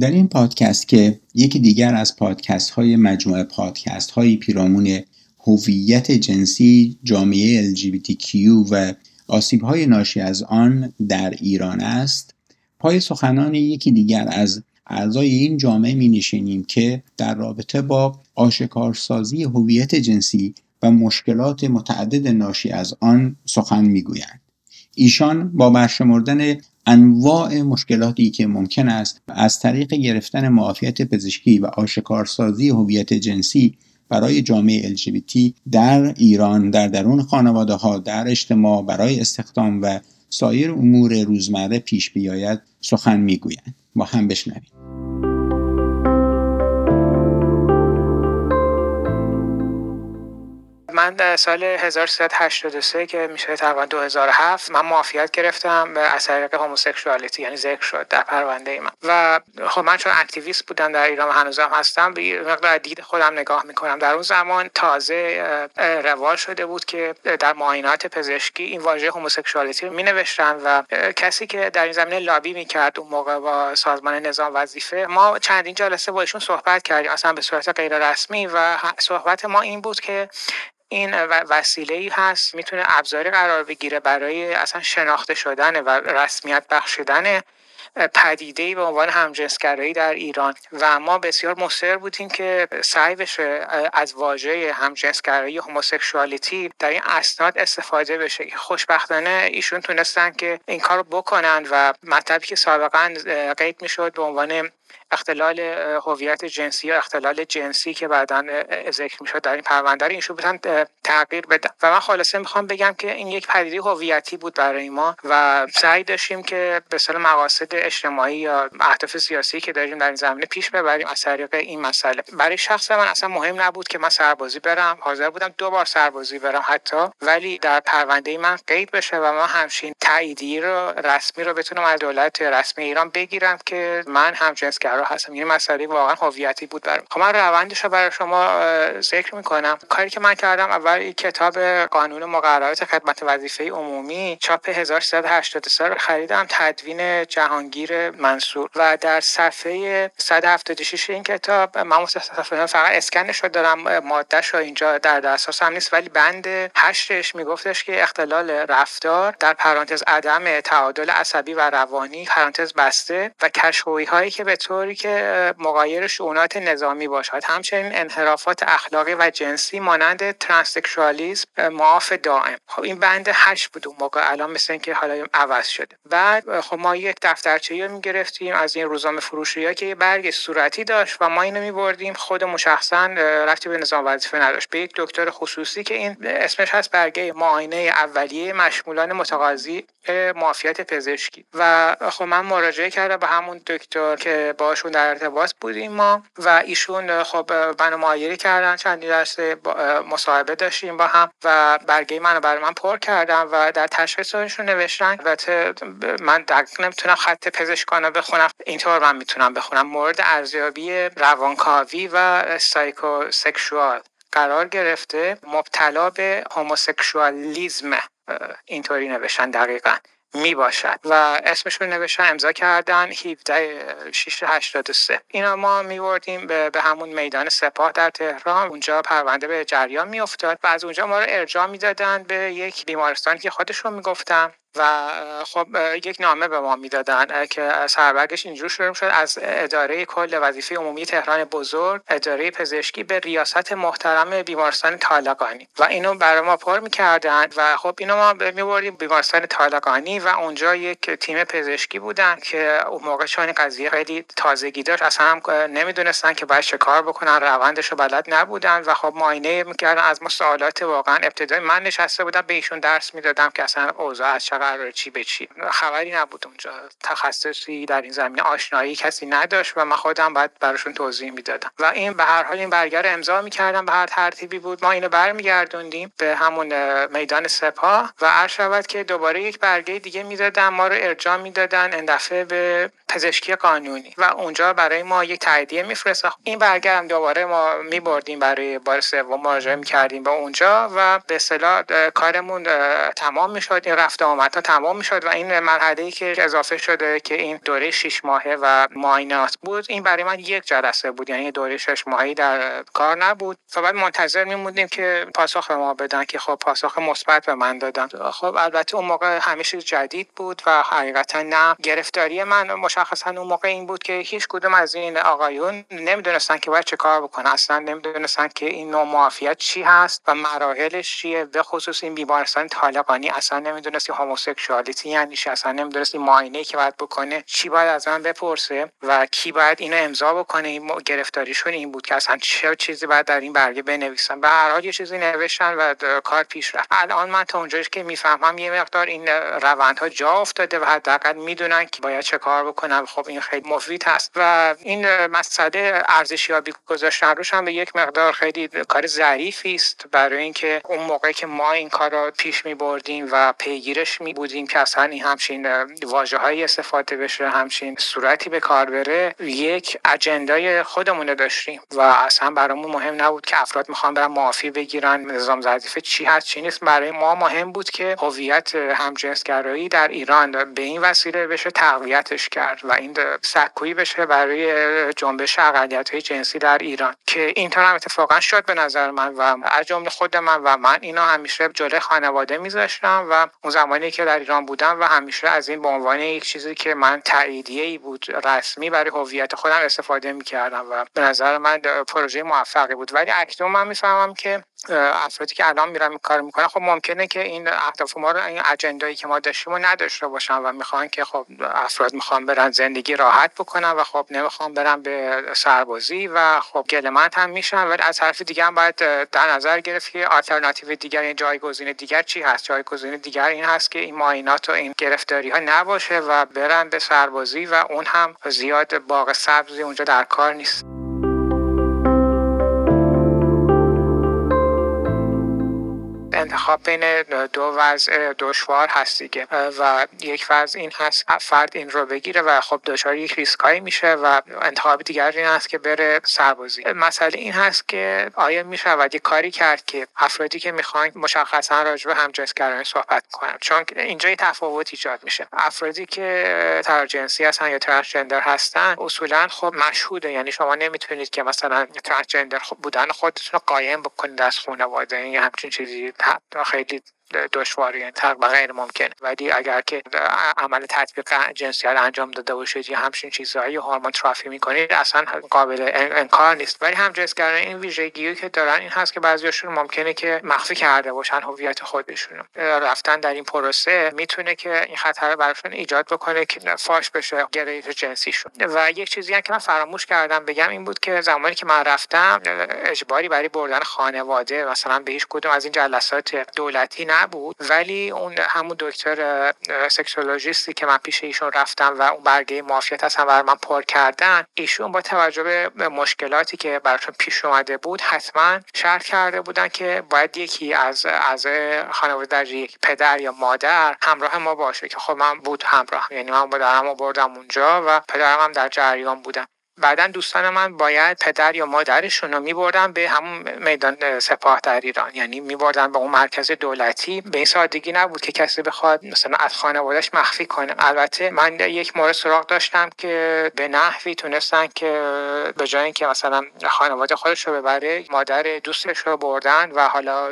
در این پادکست که یکی دیگر از پادکست های مجموعه پادکست های پیرامون هویت جنسی جامعه LGBTQ و آسیب های ناشی از آن در ایران است پای سخنان یکی دیگر از اعضای این جامعه می نشینیم که در رابطه با آشکارسازی هویت جنسی و مشکلات متعدد ناشی از آن سخن می‌گویند. ایشان با برشمردن انواع مشکلاتی که ممکن است از طریق گرفتن معافیت پزشکی و آشکارسازی هویت جنسی برای جامعه LGBT در ایران در درون خانواده ها در اجتماع برای استخدام و سایر امور روزمره پیش بیاید سخن می‌گویند. با هم بشنویم. من در سال 1383 که میشه تقریبا 2007 من معافیت گرفتم از طریق هوموسکشوالیتی یعنی ذکر شد در پرونده من. و خب من چون اکتیویست بودم در ایران و هنوزم هستم به مقدار دید خودم نگاه می‌کنم. در اون زمان تازه روال شده بود که در معاینات پزشکی این واژه هوموسکشوالیتی رو مینوشتن و کسی که در این زمینه لابی می‌کرد اون موقع با سازمان نظام وظیفه ما چندین جلسه با ایشون صحبت کردیم اصلا به صورت غیر رسمی و صحبت ما این بود که این وسیله ای هست می‌تونه ابزاری قرار بگیره برای اصلا شناخته شدن و رسمیت بخشیدن پدیده به عنوان همجنسگرایی در ایران. و ما بسیار مصر بودیم که سعی بشه از واژه همجنسگرایی هوموسکشوالیتی در این اسناد استفاده بشه. که خوشبختانه ایشون تونستن که این کار رو بکنن و مطلبی که سابقا قید می‌شد به عنوان اختلال هویت جنسی یا اختلال جنسی که بعدا ذکر می‌شد در این پرونده رو تغییر بدن و من خلاصه می‌خوام بگم که این یک پدیده هویتی بود برای ما و سعی داشتیم که به سال مقاصد اجتماعی یا اهداف سیاسی که داریم در این زمینه پیش ببریم از طریق این مسئله. برای شخص من اصلا مهم نبود که من سربازی برم. حاضر بودم دو بار سربازی برم حتی. ولی در پرونده من قید بشه و ما همچین تاییدی رو رسمی رو بتونم از دولت رسمی ایران بگیرم که من هم جنسگرا هستم. این مسئله واقعا هویتی بود برام. خب من روندش رو برای شما ذکر می‌کنم. کاری که من کردم اول کتاب قانون مقررات خدمت وظیفه عمومی چاپ 1383 رو خریدم تدوین جهانگیر منصور. و در صفحه 176 این کتاب من متاسفانه فقط اسکنش رو دارم مادهش رو اینجا در دسترس هم نیست ولی بند هشتش میگفتش که اختلال رفتار در پرانتز عدم تعادل عصبی و روانی پرانتز بسته و کشفوی هایی که به طوری که مقایر شونات نظامی باشد. همچنین انحرافات اخلاقی و جنسی مانند ترانسکشوالیسم معاف دائم. خب این بند هشت بود اون موقع. الان مثل اینکه حالا عوض شده. بعد خب ما یک دفترچه رو می‌گرفتیم. از این روزنامه فروشی ها که یه برگ صورتی داشت و ما اینو میبردیم. خودمون شخصا رفتی به نظام وظیفه نداشت. به یک دکتر خصوصی که این اسمش هست برگه معاینه اولیه مشمولان متقاضی معافیت پزشکی. و خب من مراجعه کردم به همون دکتر که باشون در ارتباط بودیم ما و ایشون خب منو معایری کردن چندی درسته مصاحبه داشتیم با هم و برگه منو برای من پر کردم و در تشخیصشون نوشتن البته من دقیق نمی‌تونم خط پزشکانه بخونم اینطور من می‌تونم بخونم. مورد ارزیابی روانکاوی و سایکو سکشوال قرار گرفته مبتلا به هوموسکشوالیزم اینطوری نوشتن دقیقا. می باشد و اسمش رو نوشتن امضا کردن 17 683 اینا ما میوردیم به, به همون میدان سپاه در تهران. اونجا پرونده به جریان میافتاد. و از اونجا ما رو ارجاع می‌دادن به یک بیمارستانی که خودشون می‌گفتم و خب یک نامه به ما می‌دادن که سربرگش اینجور شروع شد. از اداره کل وظیفه عمومی تهران بزرگ اداره پزشکی به ریاست محترم بیمارستان طالقانی. و اینو برای ما پر می‌کردن و خب اینو ما میبردیم بیمارستان طالقانی و اونجا یک تیم پزشکی بودن که اون موقع چون قضیه خیلی تازگی داشت اصلا هم نمی‌دونستن که باید کار بکنن روندش رو بلد نبودن و خب معاینه می‌کردن. از ما سوالات واقعا ابتدایی من نشسته بودم به ایشون درس می‌دادم که اصلا اوضاع قرار چی به چی. خبری نبود اونجا. تخصصی در این زمینه آشنایی کسی نداشت و من خودم باید براشون توضیح می‌دادم. و این به هر حال این برگر امضا می‌کردم. به هر ترتیبی بود. ما اینو برمیگردوندیم به همون میدان سپاه و عرض شود که دوباره یک برگه دیگه می‌دادن. ما رو ارجاع می‌دادن این دفعه به پزشکی قانونی. و اونجا برای ما یک تاییدیه میفرست این برگر هم دوباره ما میبردیم برای بار سوم مراجعه می‌کردیم به اونجا و به اصطلاح کارمون تمام می‌شد. این رفت آمد حتی تمام می‌شد و این مرحله ای که اضافه شده که این دوره 6 ماهه و ماینات بود این برای من یک جلسه بود یعنی دوره 6 ماهی در کار نبود. فقط منتظر میموندیم که پاسخ به ما بدن که خب پاسخ مثبت به من دادن. خب البته اون موقع همیشه جدید بود و حقیقتا نه گرفتاری من مشخصا اون موقع این بود که هیچ کدوم از این آقایون نمی‌دونستن که باید چه کار بکنن. اصلا نمی‌دونستن که این نوع معافیت چی هست و مراحلش چیه به خصوص این بیمارستان طالقانی. اصلا نمی‌دونست هوموسکشوالیتی یعنی چی؟ اصلا نمی‌دونست این معاینه که باید بکنه چی باید از من بپرسه و کی باید اینو امضا بکنه. این گرفتاریشون این بود که اصلا چه چیزی باید در این برگه بنویسن. به هر حال یه چیزی نوشتن و کار پیش رفت. الان من تا اونجایی که می‌فهمم یه مقدار این روندها جا افتاده و حداقل می‌دونن که باید چه کار بکنن خب این خیلی مفید هست و این مسئله ارزشیابی گذاشتن روش هم به یک مقدار خیلی کار ظریفی است برای اینکه اون موقع که ما این کار رو پیش می بردیم و پیگیرش بودیم که اصلا این همچین واژه های استفاده بشه همچین صورتی به کار بره یک اجندای خودمونه داشتیم و اصلا برامون مهم نبود که افراد می‌خوان برن معافی بگیرن نظام ظریفه چی هست چی نیست. برای ما مهم بود که هویت همجنسگرایی در ایران به این وسیله بشه تقویتش کرد و این سکویی بشه برای جنبش اقلیت های جنسی در ایران. که اینطور هم اتفاقا شد به نظر من و از جمله خود من و من اینا همیشه جلوی خانواده میذاشتم و اون زمانی که در ایران بودم و همیشه از این به عنوان یک چیزی که من تاییدیه ای بود رسمی برای هویت خودم استفاده می‌کردم و به نظر من پروژه موفقی بود. ولی اکنون من می‌فهمم که افرادی که الان میرن کار می‌کنن خب ممکنه که این اهداف ما رو این اجندایی که ما داشتیم و نداشته باشن و می‌خوان که خب افراد می‌خوان برن زندگی راحت بکنن و خب نمی‌خوان برن به سربازی و خب گلمند هم میشن. ولی از طرف دیگه هم باید در نظر گرفت که آلترناتیو دیگر این جایگزین دیگر چی هست؟ جایگزین دیگر این هست که این ماینات و این گرفتاری ها نباشه و برن به سربازی و اون هم زیاد باغ سبزی اونجا در کار نیست. انتخاب بین دو وضع دشوار هست دیگه و یک وضع این هست فرد این رو بگیره و خب دچار یک ریسکایی میشه و انتخاب دیگر این هست که بره سربازی. مسئله این هست که آیا میشه و کاری کرد که افرادی که می‌خوان مشخصا راجع به همجنسگرایی صحبت کنن چون اینجا یه تفاوت ایجاد میشه. افرادی که تراجنسی هستن یا ترانسجندر هستن اصولا خب مشهوده. یعنی شما نمی‌تونید که مثلا ترانسجندر بودن خودتون رو قایم بکنید از خانواده یا همچین چیزی خیلی دشواری یعنی تقریبا غیر ممکن ولی اگر که عمل تطبیق جنسیت انجام داده باشید یا همچین چیزهایی هورمون ترافی می‌کنید اصلا قابل انکار نیست. ولی هم جنسگران این ویژگی که دارن این هست که بعضیاشون ممکنه که مخفی کرده باشن هویت خودشون رفتن در این پروسه می‌تونه که این خطر براشون ایجاد بکنه که فاش بشه گرایش جنسیشون. و یک چیزی هم که من فراموش کردم بگم این بود که زمانی که من رفتم اجباری برای بردن خانواده مثلا به هیچ کدوم از این جلسات دولتی نه نبود ولی اون همون دکتر سکسولوژیستی که من پیش ایشون رفتم و اون برگه معافیت هستم برای من پر کردن ایشون با توجه به مشکلاتی که براشون پیش اومده بود حتما شرط کرده بودن که باید یکی از از خانواده در یک پدر یا مادر همراه ما باشه که خب من بود همراه یعنی من با بردم اونجا و پدرم هم در جریان بودم بعدا دوستان من باید پدر یا مادرشون رو میبردن به همون میدان سپاه در ایران. یعنی میبردن به اون مرکز دولتی. به این سادگی نبود که کسی بخواد مثلا از خانوادهش مخفی کنه. البته من یک مورد سراغ داشتم که به نحوی تونستن که به جای اینکه مثلا خانواده خودش رو ببره مادر دوستش رو بردن و حالا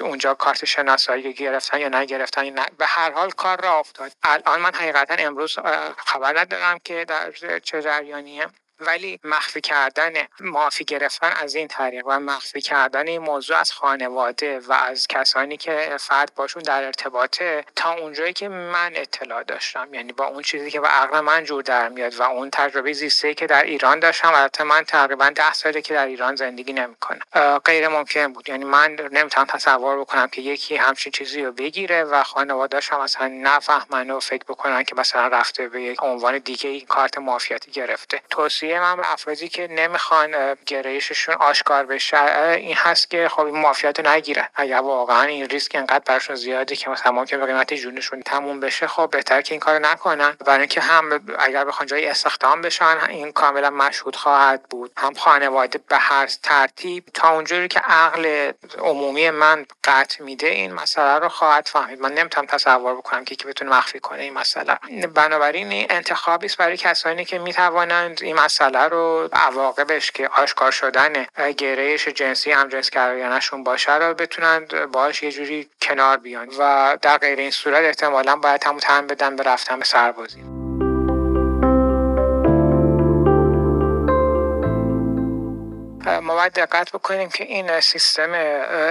اونجا کارت شناسایی گرفتن یا نگرفتن. نه. به هر حال کار را افتاد. الان من حقیقتا امروز خبر ندارم که در چه جریانیه. ولی مخفی کردن معافی گرفتن از این طریق و مخفی کردن این موضوع از خانواده و از کسانی که فرد باشون در ارتباطه تا اونجایی که من اطلاع داشتم. یعنی با اون چیزی که با عقل من جور در میاد و اون تجربه زیسته که در ایران داشتم البته من تقریبا ده ساله که در ایران زندگی نمی‌کنم. غیر ممکن بود. یعنی من نمی‌تونم تصور بکنم که یکی همچین چیزی رو بگیره و خانواده‌اش هم مثلا نفهمن و فکر بکنن که مثلا رفته به یک عنوان دیگه کارت معافیتی گرفته. توصیه نظریه من افرادی که نمی‌خوان گرایششون آشکار بشه این هست که خب این مافیات رو نگیرن. اگر واقعا این ریسک انقدر برشون زیاده که مثلا ممکن به قیمت جونشون تموم بشه خب بهتر که این کار نکنن. برای اینکه هم اگر بخوان جای استخدام بشن این کاملا مشهود خواهد بود. هم خانواده به هر ترتیب تا اونجوری که عقل عمومی من قطع میده این مسئله رو خواهد فهمید. من نمی‌تونم تصور بکنم که کی بتونه مخفی کنه این مسئله بنابراین این انتخابی است برای کسانی که می‌توانند این مسئله رو عواقبش که آشکار شدن گرایش جنسی هم جنس باشه رو بتونند باش یه جوری کنار بیان. و در غیر این صورت احتمالا باید همون تن بدن به رفتن به سربازی. ما باید دقت بکنیم که این سیستم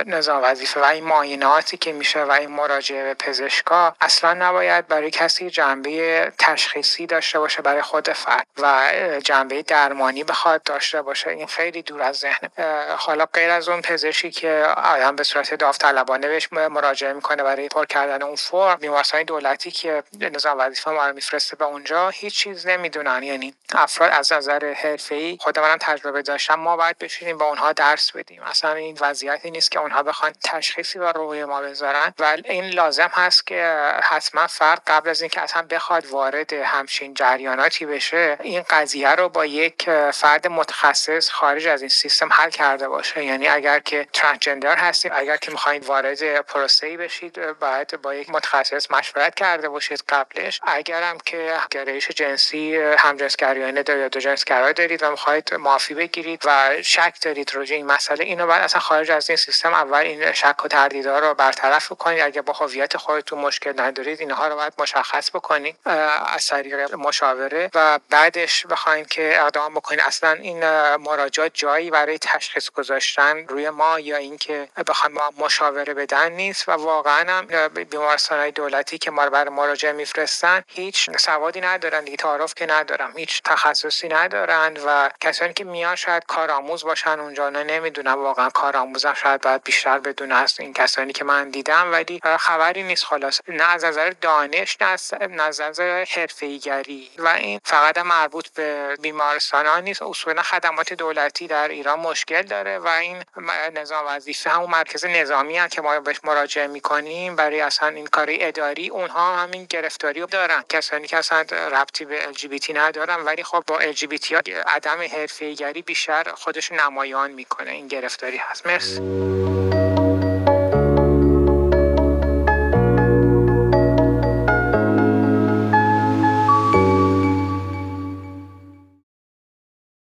نظام وظیفه و این معایناتی که میشه و این مراجعه به پزشکا اصلا نباید برای کسی جنبه تشخیصی داشته باشه برای خود فرد و جنبه درمانی بخواد داشته باشه. این خیلی دور از ذهن حالا غیر از اون پزشکی که آدم به صورت داوطلبانه بهش مراجعه می‌کنه برای پر کردن اون فرم. بیمارستان دولتی که نظام وظیفه ما رو میفرسته به اونجا هیچ چیز نمی‌دونن. یعنی افراد از نظر حرفه‌ای خود منم تجربه داشتم ما باید بشینیم با اونها درس بدیم. اصلا این وضعیتی نیست که اونها بخوان تشخیصی و روی ما بذارن. و این لازم هست که حتما فرد قبل از اینکه اصلا بخواد وارد همچین جریاناتی بشه این قضیه رو با یک فرد متخصص خارج از این سیستم حل کرده باشه. یعنی اگر که ترانسجندر هستید اگر که می‌خواین وارد پروسه ای بشید باید با یک متخصص مشورت کرده باشید قبلش. اگرم که گرایش جنسی همجنسگرایانه دارید یا دو جنسگرا دارید و می‌خواهید معافی بگیرید و شک دارید روی این مسئله. اینو بعد اصلا خارج از این سیستم اول این شک و تردیدها رو برطرف کنید اگه با هویت خودتون مشکل ندارید اینها رو باید مشخص بکنید از طریق مشاوره. و بعدش بخواید که اقدام بکنید. اصلا این مراجعات جایی برای تشخیص گذاشتن روی ما یا اینکه بخوام ما مشاوره بدن نیست. و واقعا هم بیمارستان دولتی که ما برای مراجعه میفرستن هیچ سوادی ندارن دیگه تعارف که ندارم هیچ تخصصی ندارن. و کسانی که میان شاید کارآموز باشن اونجا. نه نمی‌دونم واقعا کارآموزم شاید باید بیشتر بدون از این کسانی که من دیدم ولی خبری نیست خلاص. نه از نظر دانش نه از نظر حرفه‌ایگری. و این فقط مربوط به بیمارستان ها نیست. اصولا خدمات دولتی در ایران مشکل داره و این نظام وظیفه همون مرکز نظامی هم که ما بهش مراجعه می‌کنیم. برای اصلا این کاری اداری اونها همین گرفتاری دارن. کسانی که اصلا ربطی به LGBT ندارن ولی خب با LGBT ها عدم حرفه‌ایگری بیشتر خودش نمایان می‌کنه. این گرفتاری هست. مرسی.